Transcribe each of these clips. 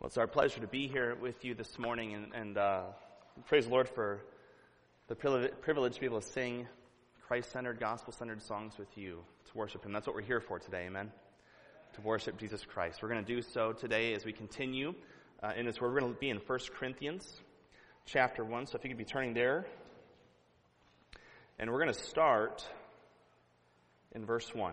Well, it's our pleasure to be here with you this morning, and, and uh, praise the Lord for the privilege to be able to sing Christ centered, gospel centered songs with you to worship Him. That's what we're here for today, amen? To worship Jesus Christ. We're going to do so today as we continue uh, in this word. We're going to be in 1 Corinthians chapter 1, so if you could be turning there. And we're going to start in verse 1.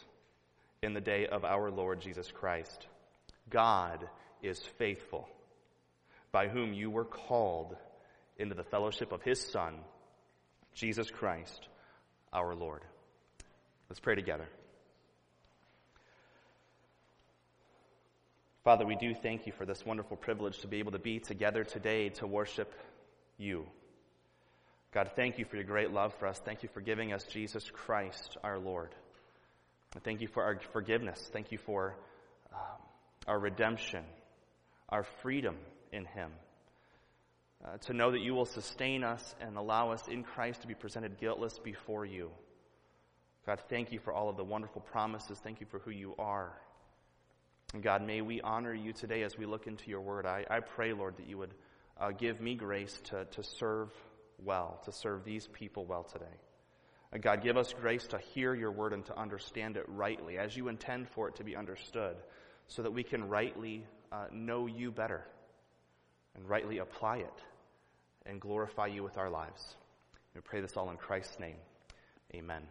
in the day of our Lord Jesus Christ. God is faithful, by whom you were called into the fellowship of his Son, Jesus Christ, our Lord. Let's pray together. Father, we do thank you for this wonderful privilege to be able to be together today to worship you. God, thank you for your great love for us. Thank you for giving us Jesus Christ, our Lord. Thank you for our forgiveness. Thank you for um, our redemption, our freedom in Him. Uh, to know that you will sustain us and allow us in Christ to be presented guiltless before you. God, thank you for all of the wonderful promises. Thank you for who you are. And God, may we honor you today as we look into your word. I, I pray, Lord, that you would uh, give me grace to, to serve well, to serve these people well today. God, give us grace to hear your word and to understand it rightly as you intend for it to be understood so that we can rightly uh, know you better and rightly apply it and glorify you with our lives. We pray this all in Christ's name. Amen.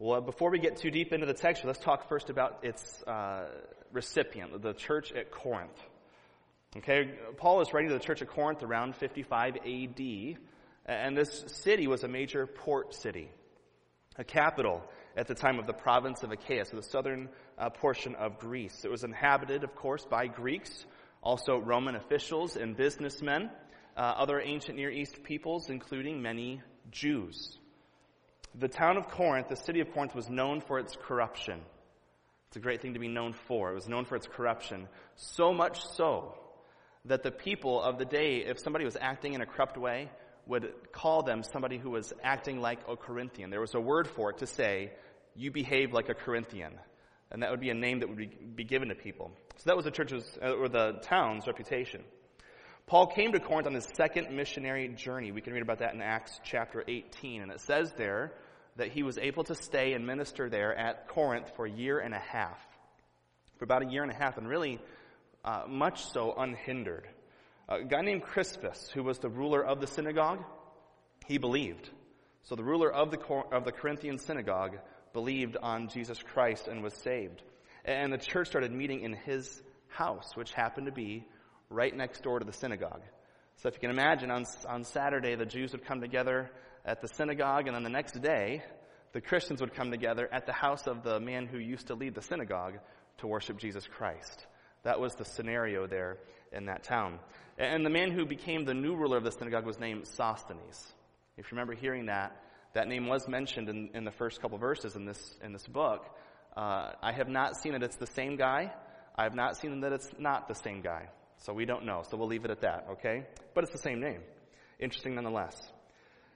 Well, before we get too deep into the text, let's talk first about its uh, recipient, the church at Corinth. Okay, Paul is writing to the church at Corinth around 55 AD. And this city was a major port city, a capital at the time of the province of Achaia, so the southern uh, portion of Greece. It was inhabited, of course, by Greeks, also Roman officials and businessmen, uh, other ancient Near East peoples, including many Jews. The town of Corinth, the city of Corinth, was known for its corruption. It's a great thing to be known for. It was known for its corruption. So much so that the people of the day, if somebody was acting in a corrupt way, would call them somebody who was acting like a Corinthian. There was a word for it to say, you behave like a Corinthian. And that would be a name that would be, be given to people. So that was the church's, uh, or the town's reputation. Paul came to Corinth on his second missionary journey. We can read about that in Acts chapter 18. And it says there that he was able to stay and minister there at Corinth for a year and a half. For about a year and a half, and really uh, much so unhindered. A guy named Crispus, who was the ruler of the synagogue, he believed. So the ruler of the, of the Corinthian synagogue believed on Jesus Christ and was saved. And the church started meeting in his house, which happened to be right next door to the synagogue. So if you can imagine, on, on Saturday, the Jews would come together at the synagogue, and then the next day, the Christians would come together at the house of the man who used to lead the synagogue to worship Jesus Christ. That was the scenario there in that town. And the man who became the new ruler of the synagogue was named Sosthenes. If you remember hearing that, that name was mentioned in, in the first couple verses in this, in this book. Uh, I have not seen that it's the same guy. I have not seen that it's not the same guy. So we don't know. So we'll leave it at that, okay? But it's the same name. Interesting nonetheless.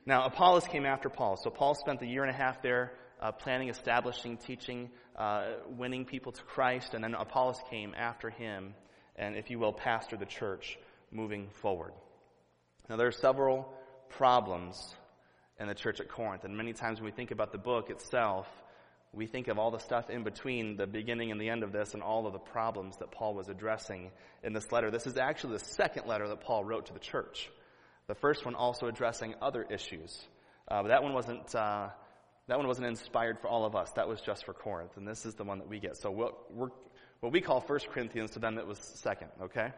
Now, Apollos came after Paul. So Paul spent the year and a half there uh, planning, establishing, teaching, uh, winning people to Christ, and then Apollos came after him and, if you will, pastor the church moving forward. Now, there are several problems in the church at Corinth, and many times when we think about the book itself, we think of all the stuff in between the beginning and the end of this and all of the problems that Paul was addressing in this letter. This is actually the second letter that Paul wrote to the church. The first one also addressing other issues. Uh, but that one wasn't, uh, that one wasn't inspired for all of us. That was just for Corinth. And this is the one that we get. So what, what we call First Corinthians, to them it was second, okay?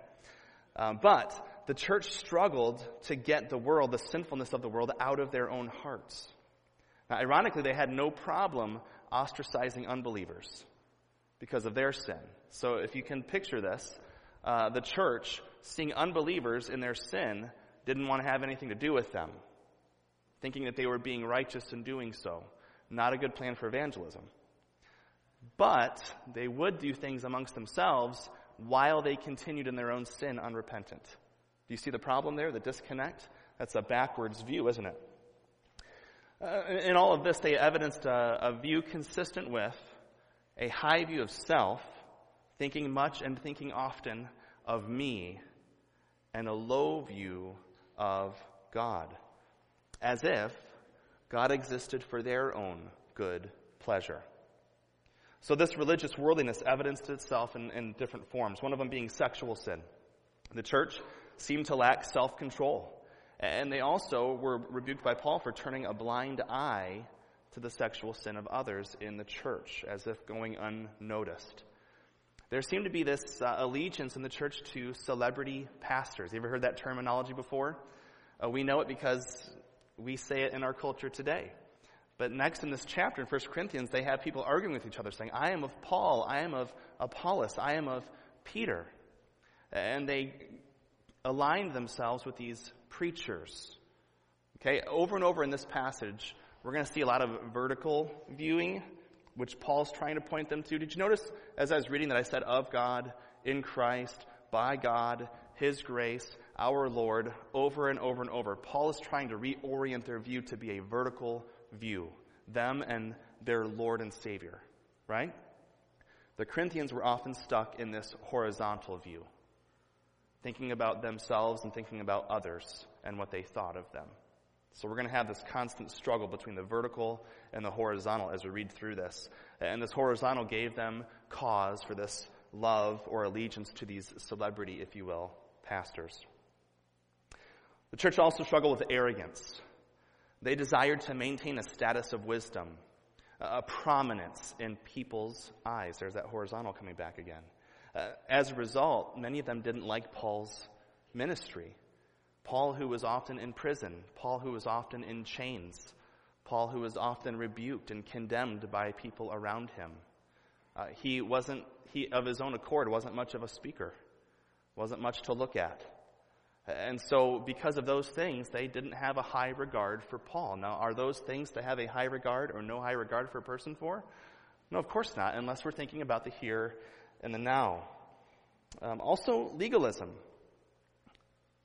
Um, but the church struggled to get the world, the sinfulness of the world, out of their own hearts. Now, ironically, they had no problem ostracizing unbelievers because of their sin. So if you can picture this, uh, the church, seeing unbelievers in their sin, didn't want to have anything to do with them, thinking that they were being righteous in doing so. Not a good plan for evangelism. But they would do things amongst themselves while they continued in their own sin unrepentant. Do you see the problem there, the disconnect? That's a backwards view, isn't it? Uh, in all of this, they evidenced a, a view consistent with a high view of self, thinking much and thinking often of me, and a low view of God, as if God existed for their own good pleasure. So this religious worldliness evidenced itself in, in different forms, one of them being sexual sin. The church seemed to lack self-control. And they also were rebuked by Paul for turning a blind eye to the sexual sin of others in the church, as if going unnoticed. There seemed to be this uh, allegiance in the church to celebrity pastors. You ever heard that terminology before? Uh, we know it because we say it in our culture today. But next in this chapter in 1 Corinthians, they have people arguing with each other, saying, I am of Paul, I am of Apollos, I am of Peter. And they aligned themselves with these preachers. Okay, over and over in this passage, we're going to see a lot of vertical viewing, which Paul's trying to point them to. Did you notice as I was reading that I said of God, in Christ, by God, His grace, our Lord, over and over and over? Paul is trying to reorient their view to be a vertical view, them and their Lord and Savior, right? The Corinthians were often stuck in this horizontal view thinking about themselves and thinking about others and what they thought of them. So we're going to have this constant struggle between the vertical and the horizontal as we read through this. And this horizontal gave them cause for this love or allegiance to these celebrity, if you will, pastors. The church also struggled with arrogance. They desired to maintain a status of wisdom, a prominence in people's eyes. There's that horizontal coming back again. Uh, as a result, many of them didn't like Paul's ministry. Paul, who was often in prison, Paul, who was often in chains, Paul, who was often rebuked and condemned by people around him. Uh, he wasn't, he, of his own accord, wasn't much of a speaker, wasn't much to look at. And so, because of those things, they didn't have a high regard for Paul. Now, are those things to have a high regard or no high regard for a person for? No, of course not, unless we're thinking about the here and the now. Um, also, legalism.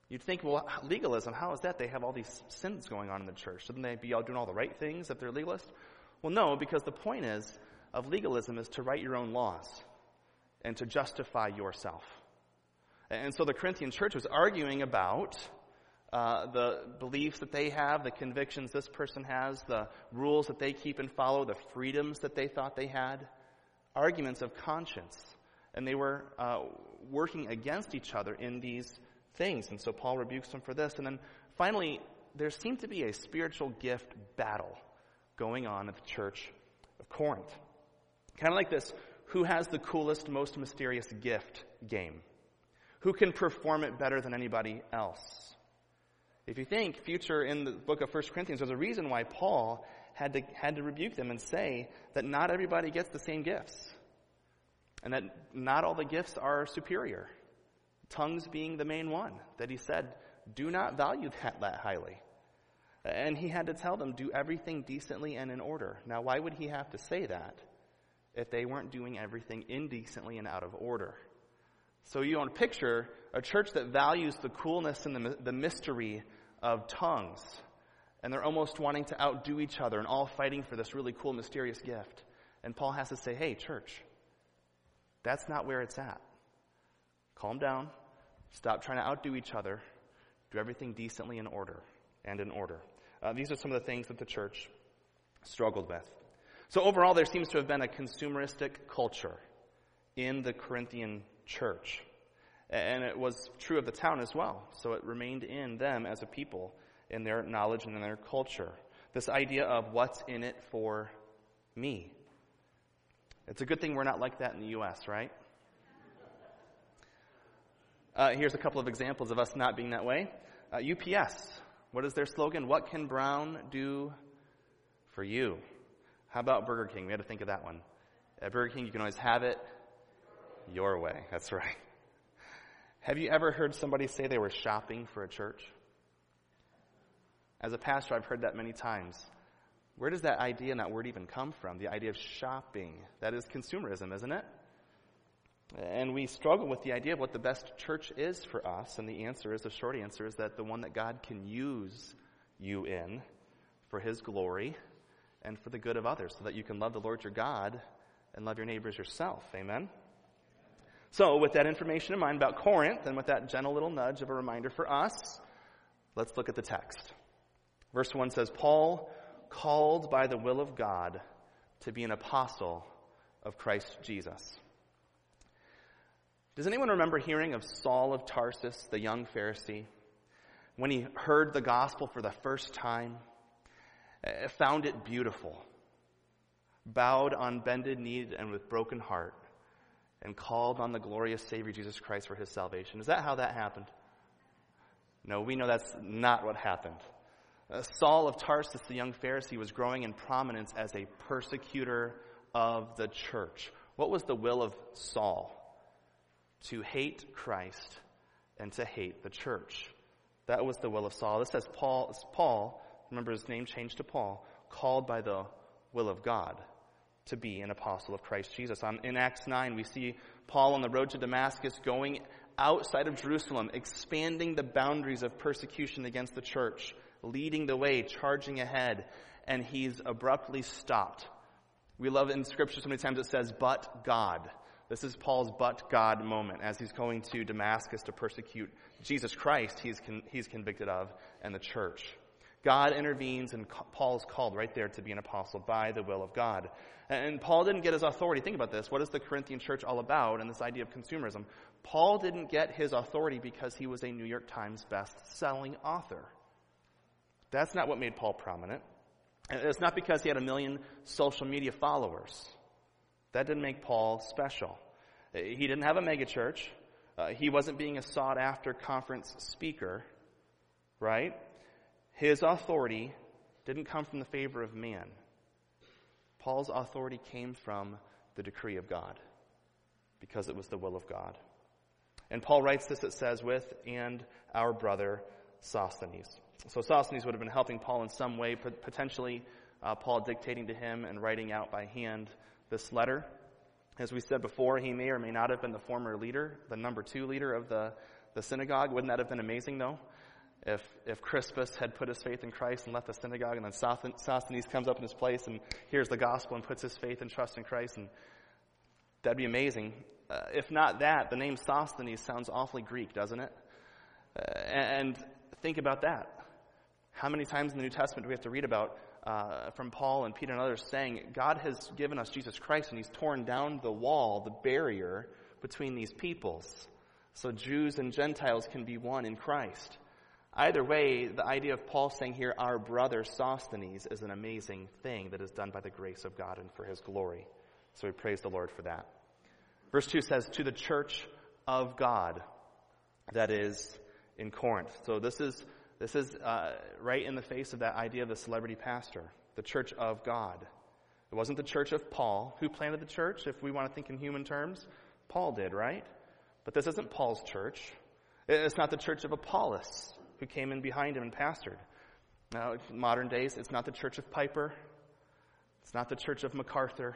You'd think, well, legalism, how is that? They have all these sins going on in the church. Shouldn't they be all doing all the right things if they're legalist? Well, no, because the point is of legalism is to write your own laws and to justify yourself. And so the Corinthian church was arguing about uh, the beliefs that they have, the convictions this person has, the rules that they keep and follow, the freedoms that they thought they had, arguments of conscience and they were uh, working against each other in these things. And so Paul rebukes them for this. And then finally, there seemed to be a spiritual gift battle going on at the church of Corinth. Kind of like this who has the coolest, most mysterious gift game? Who can perform it better than anybody else? If you think future in the book of 1 Corinthians, there's a reason why Paul had to, had to rebuke them and say that not everybody gets the same gifts and that not all the gifts are superior. Tongues being the main one, that he said, do not value that that highly. And he had to tell them, do everything decently and in order. Now, why would he have to say that if they weren't doing everything indecently and out of order? So you want to picture a church that values the coolness and the, the mystery of tongues, and they're almost wanting to outdo each other and all fighting for this really cool, mysterious gift. And Paul has to say, hey, church, that's not where it's at. Calm down. Stop trying to outdo each other. Do everything decently in order and in order. Uh, these are some of the things that the church struggled with. So, overall, there seems to have been a consumeristic culture in the Corinthian church. And it was true of the town as well. So, it remained in them as a people, in their knowledge and in their culture. This idea of what's in it for me. It's a good thing we're not like that in the U.S., right? Uh, here's a couple of examples of us not being that way. Uh, UPS, what is their slogan? What can Brown do for you? How about Burger King? We had to think of that one. At Burger King, you can always have it your way. That's right. Have you ever heard somebody say they were shopping for a church? As a pastor, I've heard that many times. Where does that idea and that word even come from? The idea of shopping. That is consumerism, isn't it? And we struggle with the idea of what the best church is for us, and the answer is the short answer is that the one that God can use you in for His glory and for the good of others, so that you can love the Lord your God and love your neighbors yourself. Amen? So, with that information in mind about Corinth, and with that gentle little nudge of a reminder for us, let's look at the text. Verse 1 says, Paul, called by the will of God to be an apostle of Christ Jesus. Does anyone remember hearing of Saul of Tarsus, the young Pharisee, when he heard the gospel for the first time? Uh, found it beautiful, bowed on bended knee and with broken heart, and called on the glorious Savior Jesus Christ for his salvation. Is that how that happened? No, we know that's not what happened. Uh, Saul of Tarsus, the young Pharisee, was growing in prominence as a persecutor of the church. What was the will of Saul? To hate Christ and to hate the church. That was the will of Saul. This says Paul, Paul remember his name changed to Paul, called by the will of God to be an apostle of Christ Jesus. In Acts 9, we see Paul on the road to Damascus going outside of Jerusalem, expanding the boundaries of persecution against the church, leading the way, charging ahead, and he's abruptly stopped. We love in scripture so many times it says, but God. This is Paul's but God moment as he's going to Damascus to persecute Jesus Christ, he's, con- he's convicted of, and the church. God intervenes, and Paul is called right there to be an apostle by the will of God. And Paul didn't get his authority. Think about this. What is the Corinthian church all about and this idea of consumerism? Paul didn't get his authority because he was a New York Times best-selling author. That's not what made Paul prominent. It's not because he had a million social media followers. That didn't make Paul special. He didn't have a megachurch. Uh, he wasn't being a sought after conference speaker, right? His authority didn't come from the favor of man. Paul's authority came from the decree of God because it was the will of God. And Paul writes this, it says, with and our brother Sosthenes. So Sosthenes would have been helping Paul in some way, potentially uh, Paul dictating to him and writing out by hand this letter. As we said before, he may or may not have been the former leader, the number two leader of the, the synagogue. Wouldn't that have been amazing, though? If, if Crispus had put his faith in Christ and left the synagogue, and then Sosthenes comes up in his place and hears the gospel and puts his faith and trust in Christ, and that'd be amazing. Uh, if not that, the name Sosthenes sounds awfully Greek, doesn't it? Uh, and think about that. How many times in the New Testament do we have to read about uh, from Paul and Peter and others saying, God has given us Jesus Christ and he's torn down the wall, the barrier between these peoples. So Jews and Gentiles can be one in Christ. Either way, the idea of Paul saying here, our brother Sosthenes, is an amazing thing that is done by the grace of God and for his glory. So we praise the Lord for that. Verse 2 says, to the church of God that is in Corinth. So this is, this is uh, right in the face of that idea of the celebrity pastor, the church of God. It wasn't the church of Paul. Who planted the church, if we want to think in human terms? Paul did, right? But this isn't Paul's church. It's not the church of Apollos who came in behind him and pastored. Now, modern days, it's not the church of Piper. It's not the church of MacArthur.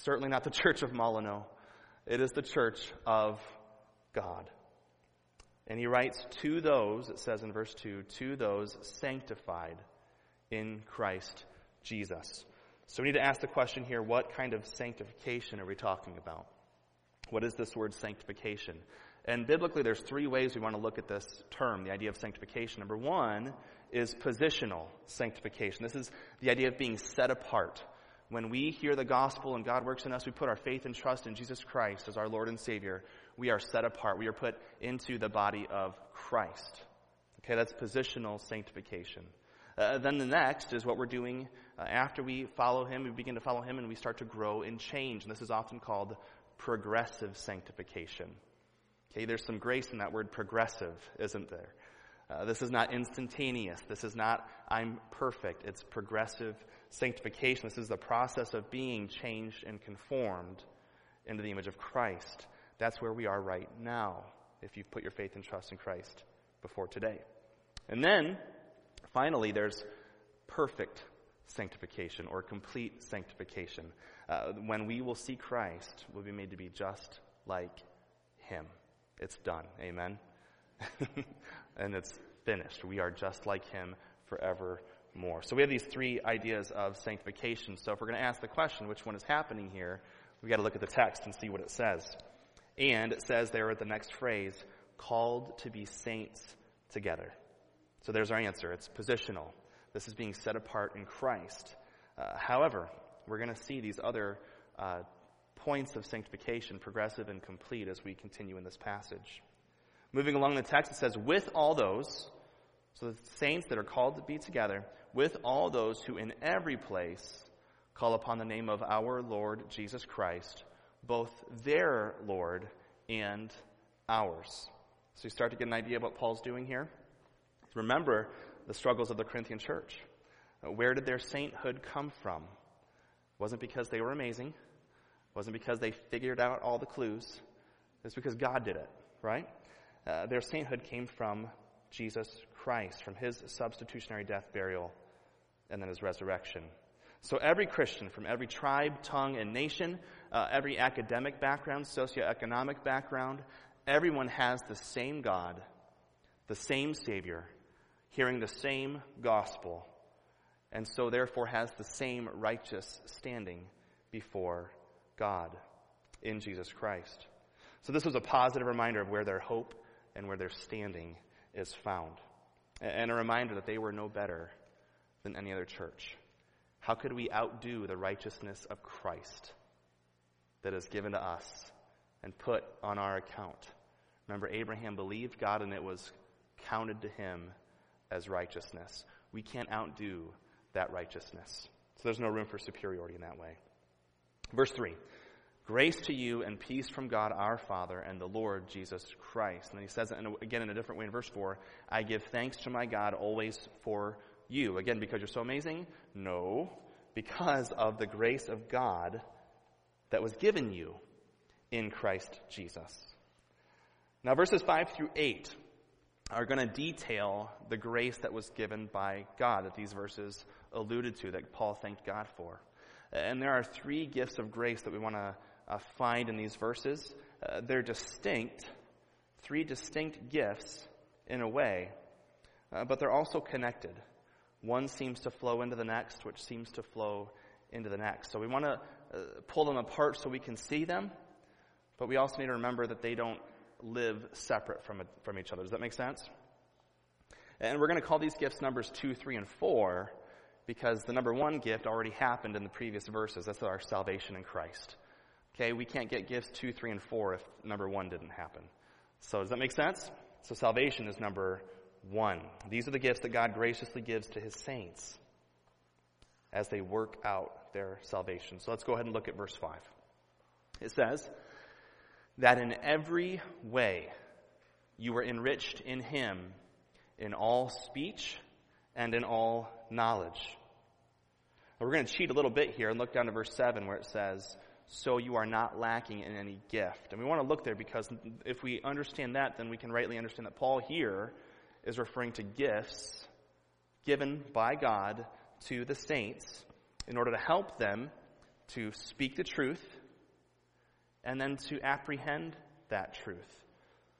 Certainly not the church of Molyneux. It is the church of God. And he writes to those, it says in verse 2, to those sanctified in Christ Jesus. So we need to ask the question here what kind of sanctification are we talking about? What is this word sanctification? And biblically, there's three ways we want to look at this term, the idea of sanctification. Number one is positional sanctification. This is the idea of being set apart, When we hear the gospel and God works in us, we put our faith and trust in Jesus Christ as our Lord and Savior. We are set apart. We are put into the body of Christ. Okay, that's positional sanctification. Uh, then the next is what we're doing uh, after we follow Him. We begin to follow Him and we start to grow and change. And this is often called progressive sanctification. Okay, there's some grace in that word progressive, isn't there? Uh, this is not instantaneous. This is not, I'm perfect. It's progressive sanctification. This is the process of being changed and conformed into the image of Christ. That's where we are right now, if you've put your faith and trust in Christ before today. And then, finally, there's perfect sanctification or complete sanctification. Uh, when we will see Christ, we'll be made to be just like Him. It's done. Amen. and it's finished. We are just like Him forevermore. So we have these three ideas of sanctification. So if we're going to ask the question, which one is happening here, we've got to look at the text and see what it says. And it says there at the next phrase, called to be saints together. So there's our answer. It's positional. This is being set apart in Christ. Uh, however, we're going to see these other uh, points of sanctification, progressive and complete, as we continue in this passage. Moving along the text, it says, with all those, so the saints that are called to be together, with all those who in every place call upon the name of our Lord Jesus Christ, both their Lord and ours. So you start to get an idea of what Paul's doing here. Remember the struggles of the Corinthian church. Where did their sainthood come from? It wasn't because they were amazing. It wasn't because they figured out all the clues. It's because God did it, right? Uh, their sainthood came from Jesus Christ, from his substitutionary death, burial, and then his resurrection. So every Christian from every tribe, tongue, and nation, uh, every academic background, socioeconomic background, everyone has the same God, the same Savior, hearing the same gospel, and so therefore has the same righteous standing before God in Jesus Christ. So this was a positive reminder of where their hope and where their standing is found. And a reminder that they were no better than any other church. How could we outdo the righteousness of Christ that is given to us and put on our account? Remember, Abraham believed God and it was counted to him as righteousness. We can't outdo that righteousness. So there's no room for superiority in that way. Verse 3 Grace to you and peace from God our Father and the Lord Jesus Christ. And then he says it in a, again in a different way in verse 4 I give thanks to my God always for you. Again, because you're so amazing? No, because of the grace of God that was given you in Christ Jesus. Now, verses 5 through 8 are going to detail the grace that was given by God that these verses alluded to, that Paul thanked God for. And there are three gifts of grace that we want to uh, find in these verses. Uh, they're distinct, three distinct gifts in a way, uh, but they're also connected. One seems to flow into the next, which seems to flow into the next. So we want to uh, pull them apart so we can see them, but we also need to remember that they don't live separate from, from each other. Does that make sense? And we're going to call these gifts numbers 2, 3, and 4 because the number one gift already happened in the previous verses. That's our salvation in Christ. Okay, we can't get gifts two, three, and four if number one didn't happen. So does that make sense? So salvation is number one. These are the gifts that God graciously gives to his saints as they work out their salvation. So let's go ahead and look at verse 5. It says, That in every way you were enriched in him in all speech and in all knowledge. Now we're going to cheat a little bit here and look down to verse 7 where it says, so you are not lacking in any gift. And we want to look there because if we understand that, then we can rightly understand that Paul here is referring to gifts given by God to the saints in order to help them to speak the truth and then to apprehend that truth.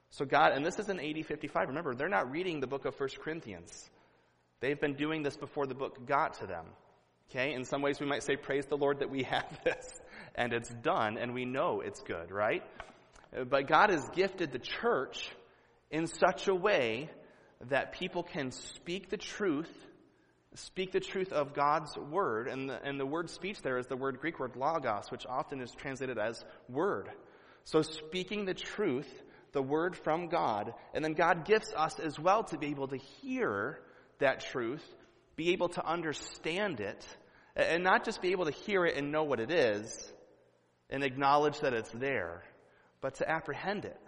So God, and this is in AD 55. Remember, they're not reading the book of 1 Corinthians. They've been doing this before the book got to them. Okay? In some ways we might say, praise the Lord that we have this and it's done and we know it's good, right? But God has gifted the church in such a way that people can speak the truth speak the truth of God's word. And the, and the word speech there is the word Greek word logos, which often is translated as word. So speaking the truth, the word from God, and then God gifts us as well to be able to hear that truth, be able to understand it, and not just be able to hear it and know what it is and acknowledge that it's there, but to apprehend it,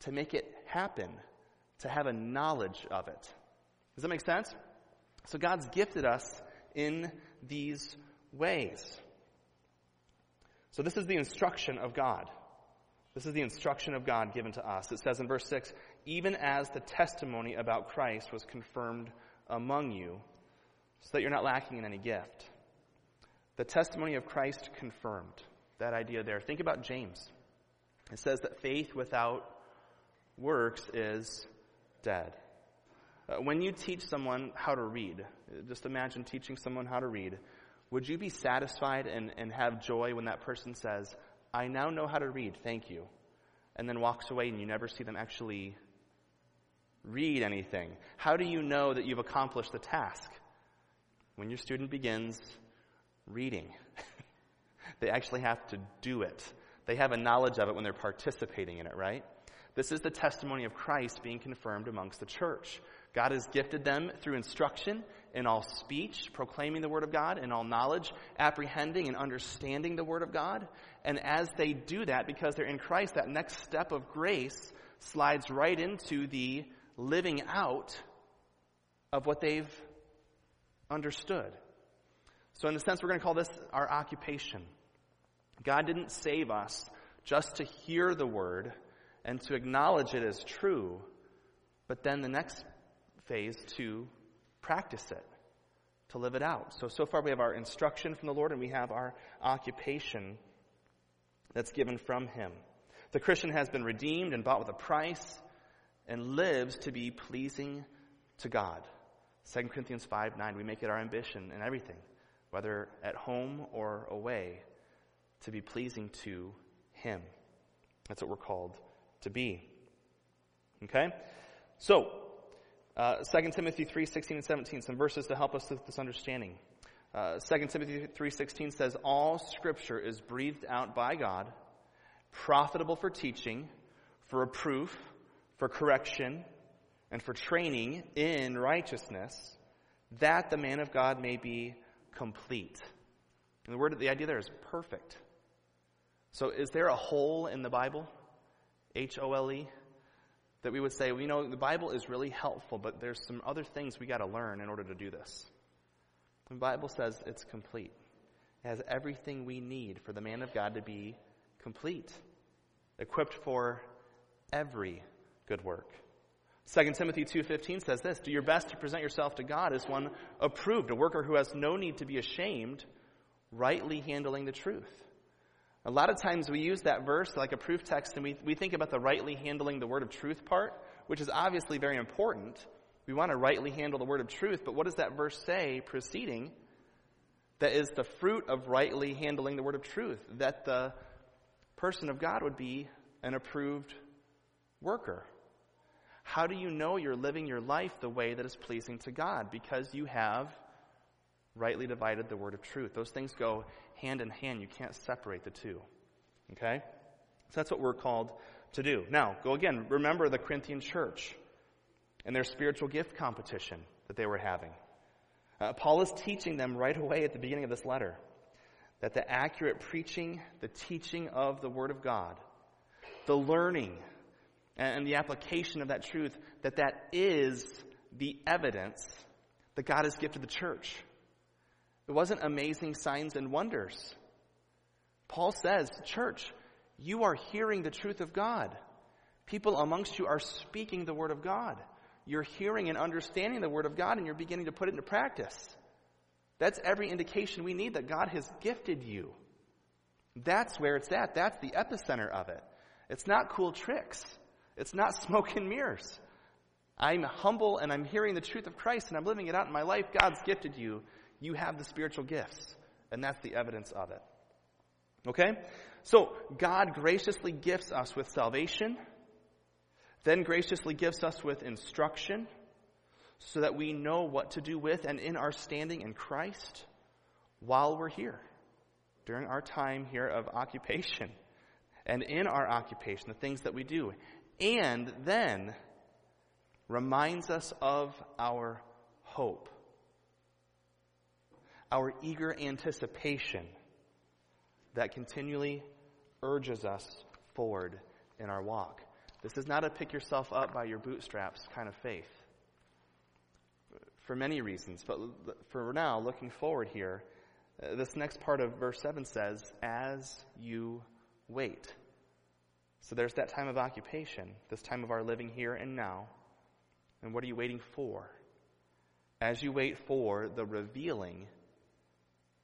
to make it happen, to have a knowledge of it. Does that make sense? So God's gifted us in these ways. So this is the instruction of God. This is the instruction of God given to us. It says in verse 6 even as the testimony about Christ was confirmed among you, so that you're not lacking in any gift. The testimony of Christ confirmed. That idea there. Think about James. It says that faith without works is dead. Uh, when you teach someone how to read, just imagine teaching someone how to read, would you be satisfied and, and have joy when that person says, I now know how to read, thank you, and then walks away and you never see them actually read anything? How do you know that you've accomplished the task? When your student begins reading, they actually have to do it. They have a knowledge of it when they're participating in it, right? This is the testimony of Christ being confirmed amongst the church. God has gifted them through instruction in all speech, proclaiming the Word of God, in all knowledge, apprehending and understanding the Word of God. And as they do that, because they're in Christ, that next step of grace slides right into the living out of what they've understood. So, in a sense, we're going to call this our occupation. God didn't save us just to hear the Word and to acknowledge it as true, but then the next phase to practice it, to live it out. So, so far we have our instruction from the Lord and we have our occupation that's given from Him. The Christian has been redeemed and bought with a price and lives to be pleasing to God. 2 Corinthians 5 9, we make it our ambition in everything, whether at home or away, to be pleasing to Him. That's what we're called to be. Okay? So, uh, 2 Timothy 3, 16 and 17, some verses to help us with this understanding. Uh, 2 Timothy 3.16 says, All scripture is breathed out by God, profitable for teaching, for reproof, for correction, and for training in righteousness, that the man of God may be complete. And the word, the idea there is perfect. So is there a hole in the Bible? H-O-L-E? that we would say, well, you know, the Bible is really helpful, but there's some other things we got to learn in order to do this. The Bible says it's complete. It has everything we need for the man of God to be complete, equipped for every good work. 2 Timothy 2:15 says this, "Do your best to present yourself to God as one approved, a worker who has no need to be ashamed, rightly handling the truth." A lot of times we use that verse like a proof text and we, we think about the rightly handling the word of truth part, which is obviously very important. We want to rightly handle the word of truth, but what does that verse say preceding? That is the fruit of rightly handling the word of truth, that the person of God would be an approved worker. How do you know you're living your life the way that is pleasing to God? Because you have rightly divided the word of truth. Those things go hand in hand. You can't separate the two. Okay? So that's what we're called to do. Now, go again. Remember the Corinthian church and their spiritual gift competition that they were having. Uh, Paul is teaching them right away at the beginning of this letter that the accurate preaching, the teaching of the Word of God, the learning, and the application of that truth, that that is the evidence that God has gifted the church. It wasn't amazing signs and wonders. Paul says, Church, you are hearing the truth of God. People amongst you are speaking the Word of God. You're hearing and understanding the Word of God and you're beginning to put it into practice. That's every indication we need that God has gifted you. That's where it's at. That's the epicenter of it. It's not cool tricks. It's not smoke and mirrors. I'm humble and I'm hearing the truth of Christ and I'm living it out in my life. God's gifted you you have the spiritual gifts, and that's the evidence of it. Okay? So, God graciously gifts us with salvation, then graciously gives us with instruction, so that we know what to do with and in our standing in Christ while we're here, during our time here of occupation, and in our occupation, the things that we do, and then reminds us of our hope, our eager anticipation that continually urges us forward in our walk. This is not a pick yourself up by your bootstraps kind of faith. For many reasons, but for now, looking forward here, uh, this next part of verse 7 says, as you wait. So there's that time of occupation, this time of our living here and now. And what are you waiting for? As you wait for the revealing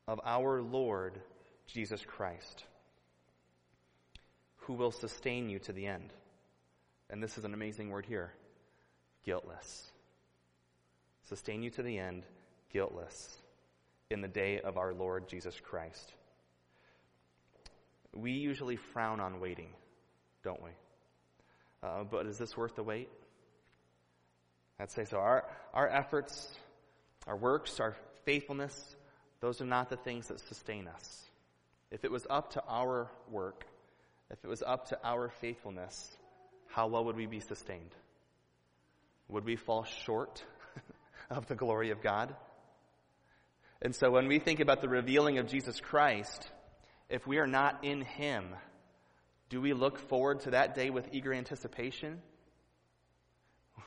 of our Lord Jesus Christ, who will sustain you to the end. And this is an amazing word here guiltless. Sustain you to the end, guiltless, in the day of our Lord Jesus Christ. We usually frown on waiting, don't we? Uh, but is this worth the wait? I'd say so. Our, our efforts, our works, our faithfulness, those are not the things that sustain us. If it was up to our work, if it was up to our faithfulness, how well would we be sustained? Would we fall short of the glory of God? And so when we think about the revealing of Jesus Christ, if we are not in Him, do we look forward to that day with eager anticipation?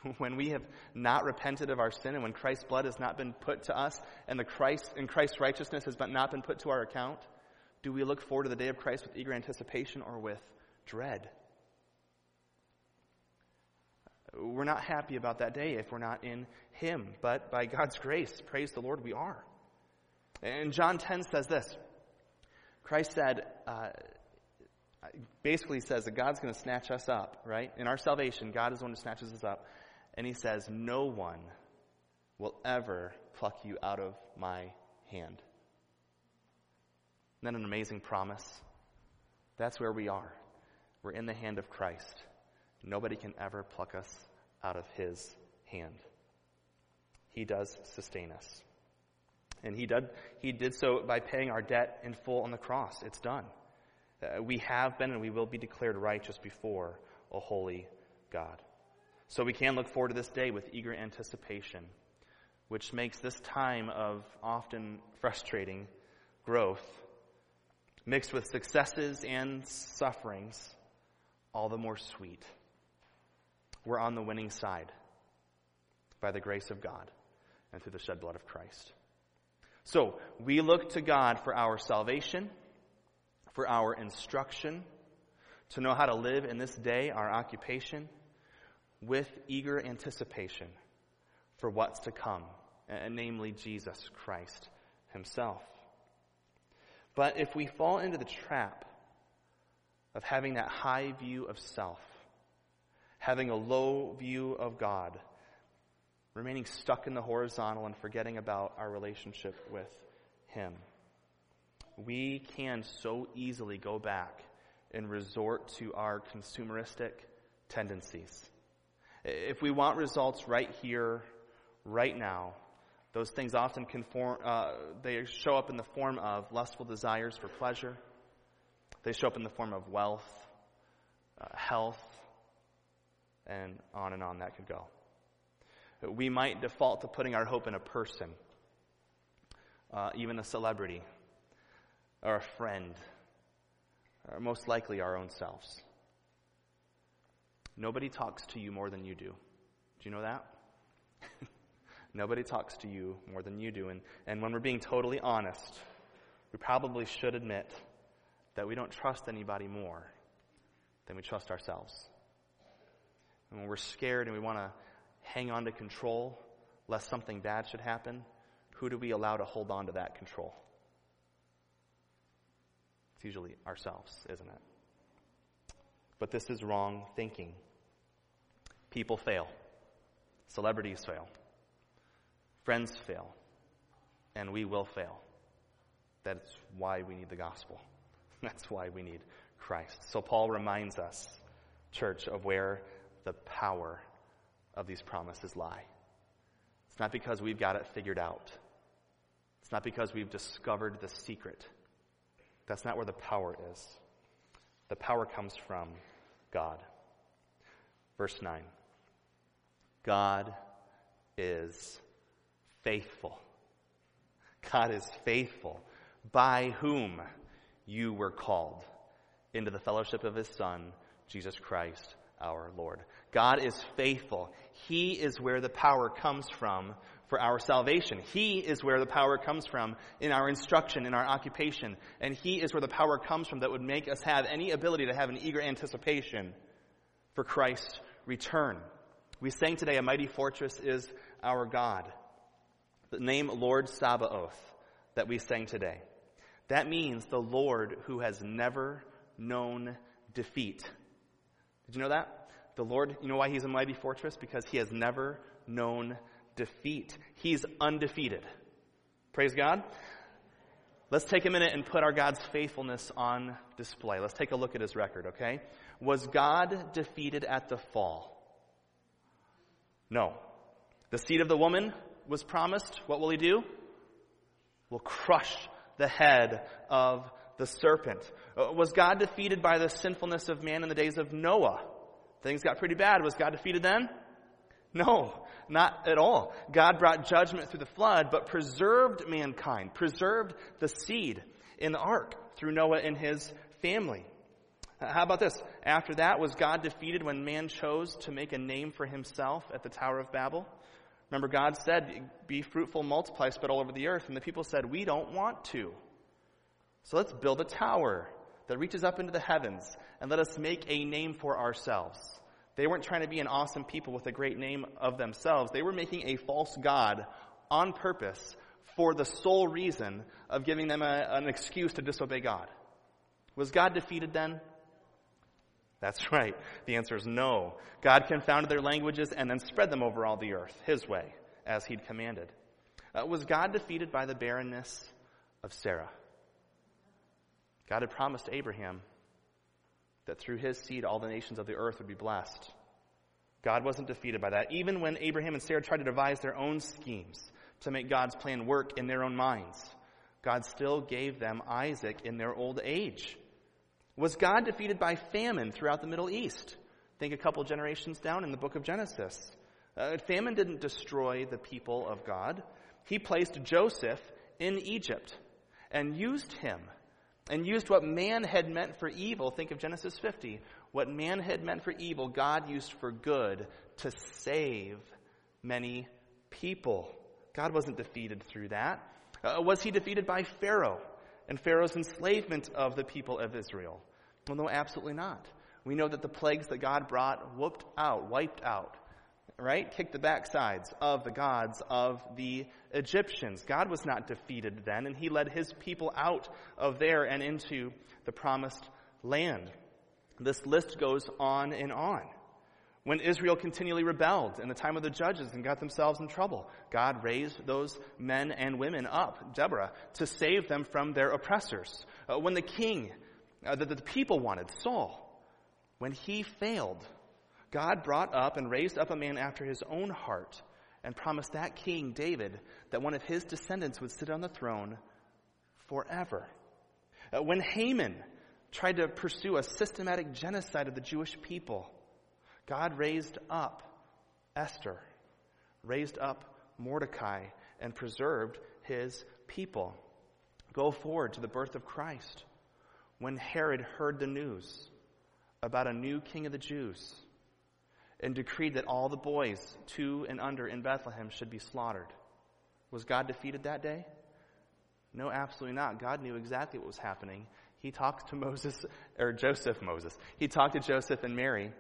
when we have not repented of our sin and when Christ's blood has not been put to us and the Christ and Christ's righteousness has not been put to our account, do we look forward to the day of Christ with eager anticipation or with dread? We're not happy about that day if we're not in Him, but by God's grace, praise the Lord, we are. And John 10 says this Christ said, uh, basically says that God's going to snatch us up, right? In our salvation, God is the one who snatches us up. And He says, No one will ever pluck you out of my hand. Isn't that an amazing promise? That's where we are. We're in the hand of Christ. Nobody can ever pluck us out of his hand. He does sustain us. And he did, he did so by paying our debt in full on the cross. It's done. Uh, we have been and we will be declared righteous before a holy God. So we can look forward to this day with eager anticipation, which makes this time of often frustrating growth mixed with successes and sufferings, all the more sweet. We're on the winning side by the grace of God and through the shed blood of Christ. So, we look to God for our salvation, for our instruction, to know how to live in this day, our occupation, with eager anticipation for what's to come, and namely Jesus Christ Himself. But if we fall into the trap of having that high view of self, having a low view of God, remaining stuck in the horizontal and forgetting about our relationship with Him, we can so easily go back and resort to our consumeristic tendencies. If we want results right here, right now, those things often conform, uh, they show up in the form of lustful desires for pleasure. They show up in the form of wealth, uh, health, and on and on that could go. We might default to putting our hope in a person, uh, even a celebrity, or a friend, or most likely our own selves. Nobody talks to you more than you do. Do you know that? Nobody talks to you more than you do. And, and when we're being totally honest, we probably should admit that we don't trust anybody more than we trust ourselves. And when we're scared and we want to hang on to control lest something bad should happen, who do we allow to hold on to that control? It's usually ourselves, isn't it? But this is wrong thinking. People fail. Celebrities fail. Friends fail, and we will fail. That's why we need the gospel. That's why we need Christ. So Paul reminds us, church, of where the power of these promises lie. It's not because we've got it figured out. It's not because we've discovered the secret. That's not where the power is. The power comes from God. Verse 9 God is faithful. God is faithful, by whom you were called into the fellowship of his Son, Jesus Christ our Lord. God is faithful. He is where the power comes from for our salvation. He is where the power comes from in our instruction, in our occupation. And He is where the power comes from that would make us have any ability to have an eager anticipation for Christ's return. We sang today, A Mighty Fortress is Our God. The name Lord Sabaoth that we sang today. That means the Lord who has never known defeat. Did you know that? The Lord, you know why he's a mighty fortress? Because he has never known defeat. He's undefeated. Praise God. Let's take a minute and put our God's faithfulness on display. Let's take a look at his record, okay? Was God defeated at the fall? No. The seed of the woman was promised. What will he do? Will crush the head of the serpent. Uh, was God defeated by the sinfulness of man in the days of Noah? Things got pretty bad. Was God defeated then? No, not at all. God brought judgment through the flood, but preserved mankind, preserved the seed in the ark through Noah and his family. Uh, how about this? After that, was God defeated when man chose to make a name for himself at the Tower of Babel? Remember, God said, Be fruitful, multiply, spread all over the earth. And the people said, We don't want to. So let's build a tower that reaches up into the heavens and let us make a name for ourselves. They weren't trying to be an awesome people with a great name of themselves. They were making a false God on purpose for the sole reason of giving them a, an excuse to disobey God. Was God defeated then? That's right. The answer is no. God confounded their languages and then spread them over all the earth, his way, as he'd commanded. Uh, was God defeated by the barrenness of Sarah? God had promised Abraham that through his seed all the nations of the earth would be blessed. God wasn't defeated by that. Even when Abraham and Sarah tried to devise their own schemes to make God's plan work in their own minds, God still gave them Isaac in their old age. Was God defeated by famine throughout the Middle East? Think a couple generations down in the book of Genesis. Uh, famine didn't destroy the people of God. He placed Joseph in Egypt and used him and used what man had meant for evil. Think of Genesis 50. What man had meant for evil, God used for good to save many people. God wasn't defeated through that. Uh, was he defeated by Pharaoh and Pharaoh's enslavement of the people of Israel? Well, no, absolutely not. We know that the plagues that God brought whooped out, wiped out right? Kicked the backsides of the gods of the Egyptians. God was not defeated then, and he led his people out of there and into the promised land. This list goes on and on. When Israel continually rebelled in the time of the judges and got themselves in trouble, God raised those men and women up, Deborah, to save them from their oppressors. Uh, when the king uh, that the people wanted, Saul, when he failed, God brought up and raised up a man after his own heart and promised that king, David, that one of his descendants would sit on the throne forever. Uh, when Haman tried to pursue a systematic genocide of the Jewish people, God raised up Esther, raised up Mordecai, and preserved his people. Go forward to the birth of Christ. When Herod heard the news about a new king of the Jews, and decreed that all the boys two and under in Bethlehem should be slaughtered. Was God defeated that day? No, absolutely not. God knew exactly what was happening. He talked to Moses, or Joseph, Moses. He talked to Joseph and Mary.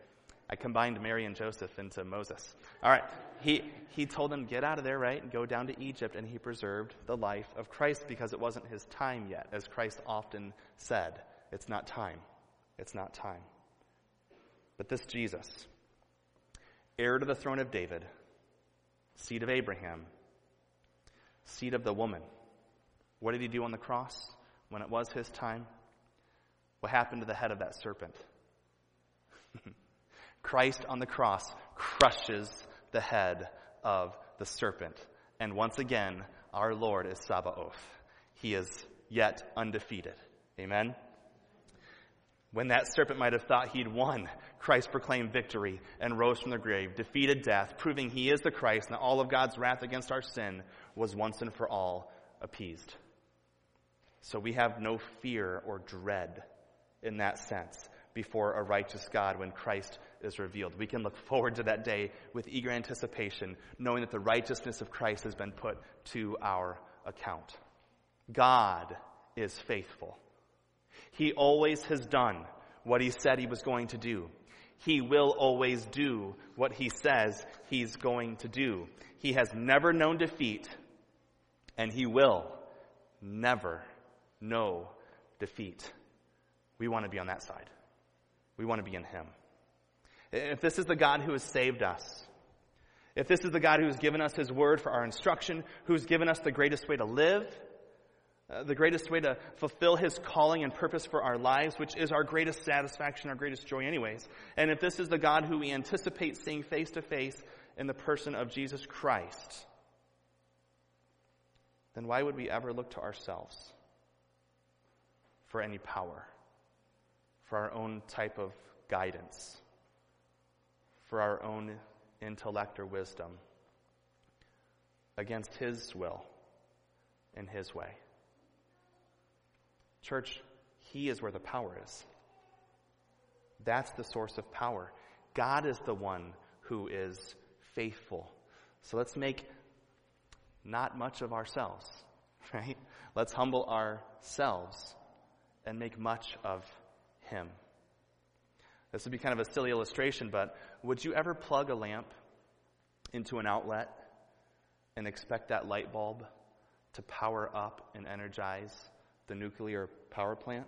I combined Mary and Joseph into Moses. All right. He, he told them, get out of there, right, and go down to Egypt, and he preserved the life of Christ because it wasn't his time yet, as Christ often said. It's not time. It's not time. But this Jesus, heir to the throne of David, seed of Abraham, seed of the woman. What did he do on the cross when it was his time? What happened to the head of that serpent? Christ on the cross crushes the head of the serpent. And once again, our Lord is Sabaoth. He is yet undefeated. Amen? When that serpent might have thought he'd won, Christ proclaimed victory and rose from the grave, defeated death, proving he is the Christ, and all of God's wrath against our sin was once and for all appeased. So we have no fear or dread in that sense before a righteous God when Christ is revealed. We can look forward to that day with eager anticipation, knowing that the righteousness of Christ has been put to our account. God is faithful. He always has done what he said he was going to do. He will always do what he says he's going to do. He has never known defeat, and he will never know defeat. We want to be on that side. We want to be in him. If this is the God who has saved us, if this is the God who has given us his word for our instruction, who's given us the greatest way to live, uh, the greatest way to fulfill his calling and purpose for our lives, which is our greatest satisfaction, our greatest joy, anyways. And if this is the God who we anticipate seeing face to face in the person of Jesus Christ, then why would we ever look to ourselves for any power, for our own type of guidance, for our own intellect or wisdom against his will and his way? Church, He is where the power is. That's the source of power. God is the one who is faithful. So let's make not much of ourselves, right? Let's humble ourselves and make much of Him. This would be kind of a silly illustration, but would you ever plug a lamp into an outlet and expect that light bulb to power up and energize the nuclear power plant?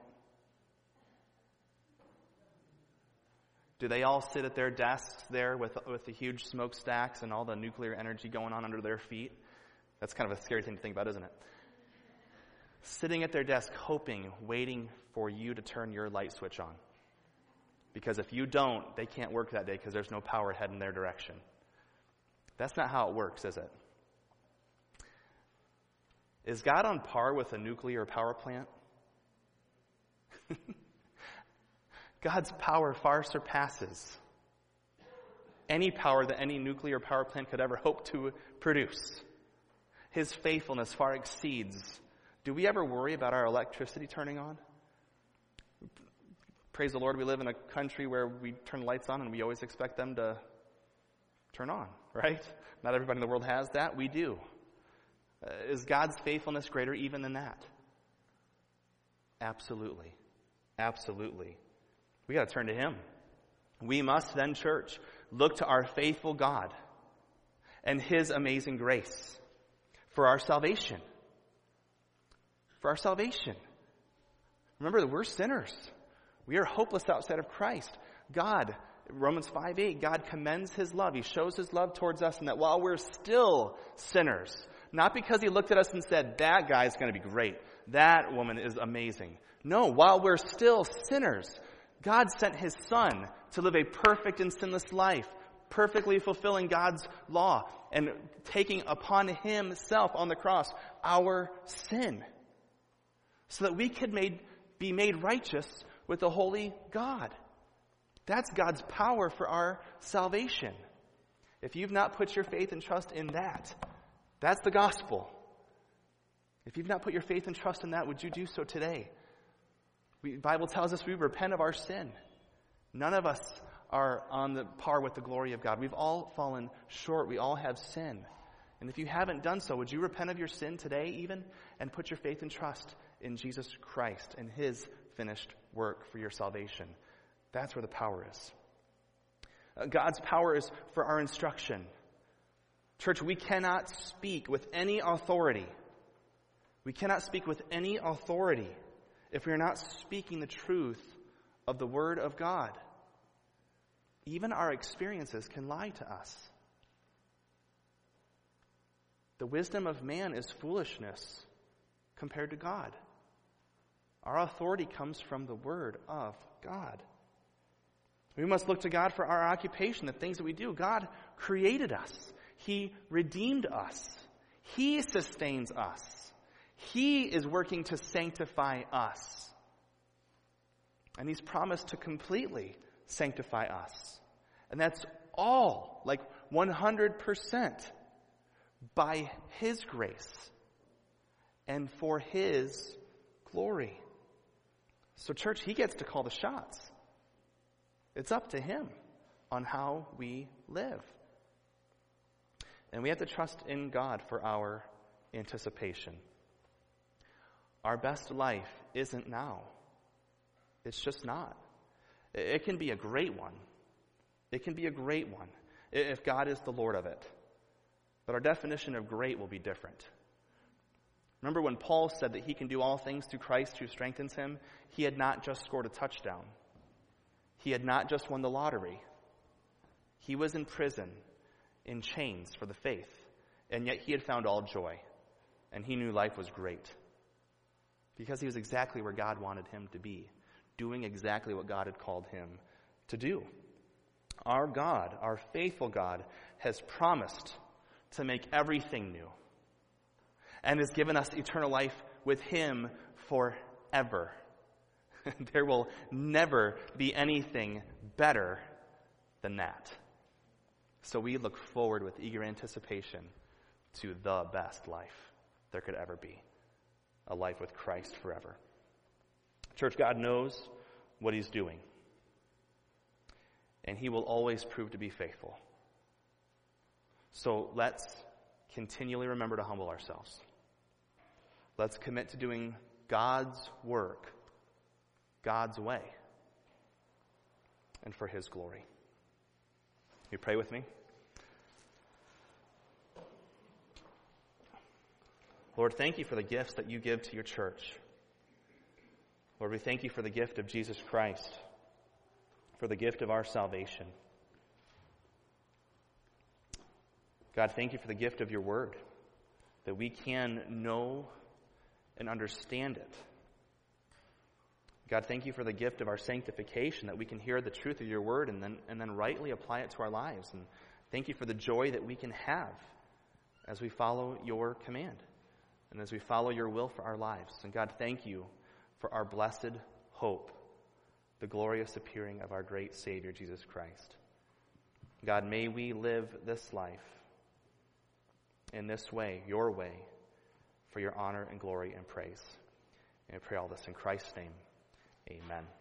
Do they all sit at their desks there with, with the huge smokestacks and all the nuclear energy going on under their feet? That's kind of a scary thing to think about, isn't it? Sitting at their desk, hoping, waiting for you to turn your light switch on. Because if you don't, they can't work that day because there's no power heading their direction. That's not how it works, is it? Is God on par with a nuclear power plant? God's power far surpasses any power that any nuclear power plant could ever hope to produce. His faithfulness far exceeds. Do we ever worry about our electricity turning on? Praise the Lord, we live in a country where we turn lights on and we always expect them to turn on, right? Not everybody in the world has that. We do. Uh, is God's faithfulness greater even than that? Absolutely. Absolutely. We got to turn to Him. We must then, church, look to our faithful God and His amazing grace for our salvation. For our salvation. Remember that we're sinners. We are hopeless outside of Christ. God, Romans 5 8, God commends His love. He shows His love towards us, and that while we're still sinners, not because he looked at us and said, that guy is going to be great. That woman is amazing. No, while we're still sinners, God sent his son to live a perfect and sinless life, perfectly fulfilling God's law and taking upon himself on the cross our sin so that we could made, be made righteous with the holy God. That's God's power for our salvation. If you've not put your faith and trust in that, that's the gospel. If you've not put your faith and trust in that, would you do so today? the Bible tells us we repent of our sin. None of us are on the par with the glory of God. We've all fallen short. We all have sin. And if you haven't done so, would you repent of your sin today even and put your faith and trust in Jesus Christ and his finished work for your salvation? That's where the power is. Uh, God's power is for our instruction. Church, we cannot speak with any authority. We cannot speak with any authority if we are not speaking the truth of the Word of God. Even our experiences can lie to us. The wisdom of man is foolishness compared to God. Our authority comes from the Word of God. We must look to God for our occupation, the things that we do. God created us. He redeemed us. He sustains us. He is working to sanctify us. And He's promised to completely sanctify us. And that's all, like 100%, by His grace and for His glory. So, church, He gets to call the shots. It's up to Him on how we live. And we have to trust in God for our anticipation. Our best life isn't now. It's just not. It can be a great one. It can be a great one if God is the Lord of it. But our definition of great will be different. Remember when Paul said that he can do all things through Christ who strengthens him? He had not just scored a touchdown. He had not just won the lottery. He was in prison, in chains for the faith, and yet he had found all joy, and he knew life was great. Because he was exactly where God wanted him to be, doing exactly what God had called him to do. Our God, our faithful God, has promised to make everything new and has given us eternal life with Him forever. there will never be anything better than that. So we look forward with eager anticipation to the best life there could ever be a life with Christ forever. Church, God knows what He's doing, and He will always prove to be faithful. So let's continually remember to humble ourselves. Let's commit to doing God's work, God's way, and for His glory. You pray with me? Lord, thank you for the gifts that you give to your church. Lord, we thank you for the gift of Jesus Christ, for the gift of our salvation. God, thank you for the gift of your word, that we can know and understand it. God, thank you for the gift of our sanctification, that we can hear the truth of your word and then, and then rightly apply it to our lives. And thank you for the joy that we can have as we follow your command and as we follow your will for our lives. And God, thank you for our blessed hope, the glorious appearing of our great Savior, Jesus Christ. God, may we live this life in this way, your way, for your honor and glory and praise. And I pray all this in Christ's name. Amen.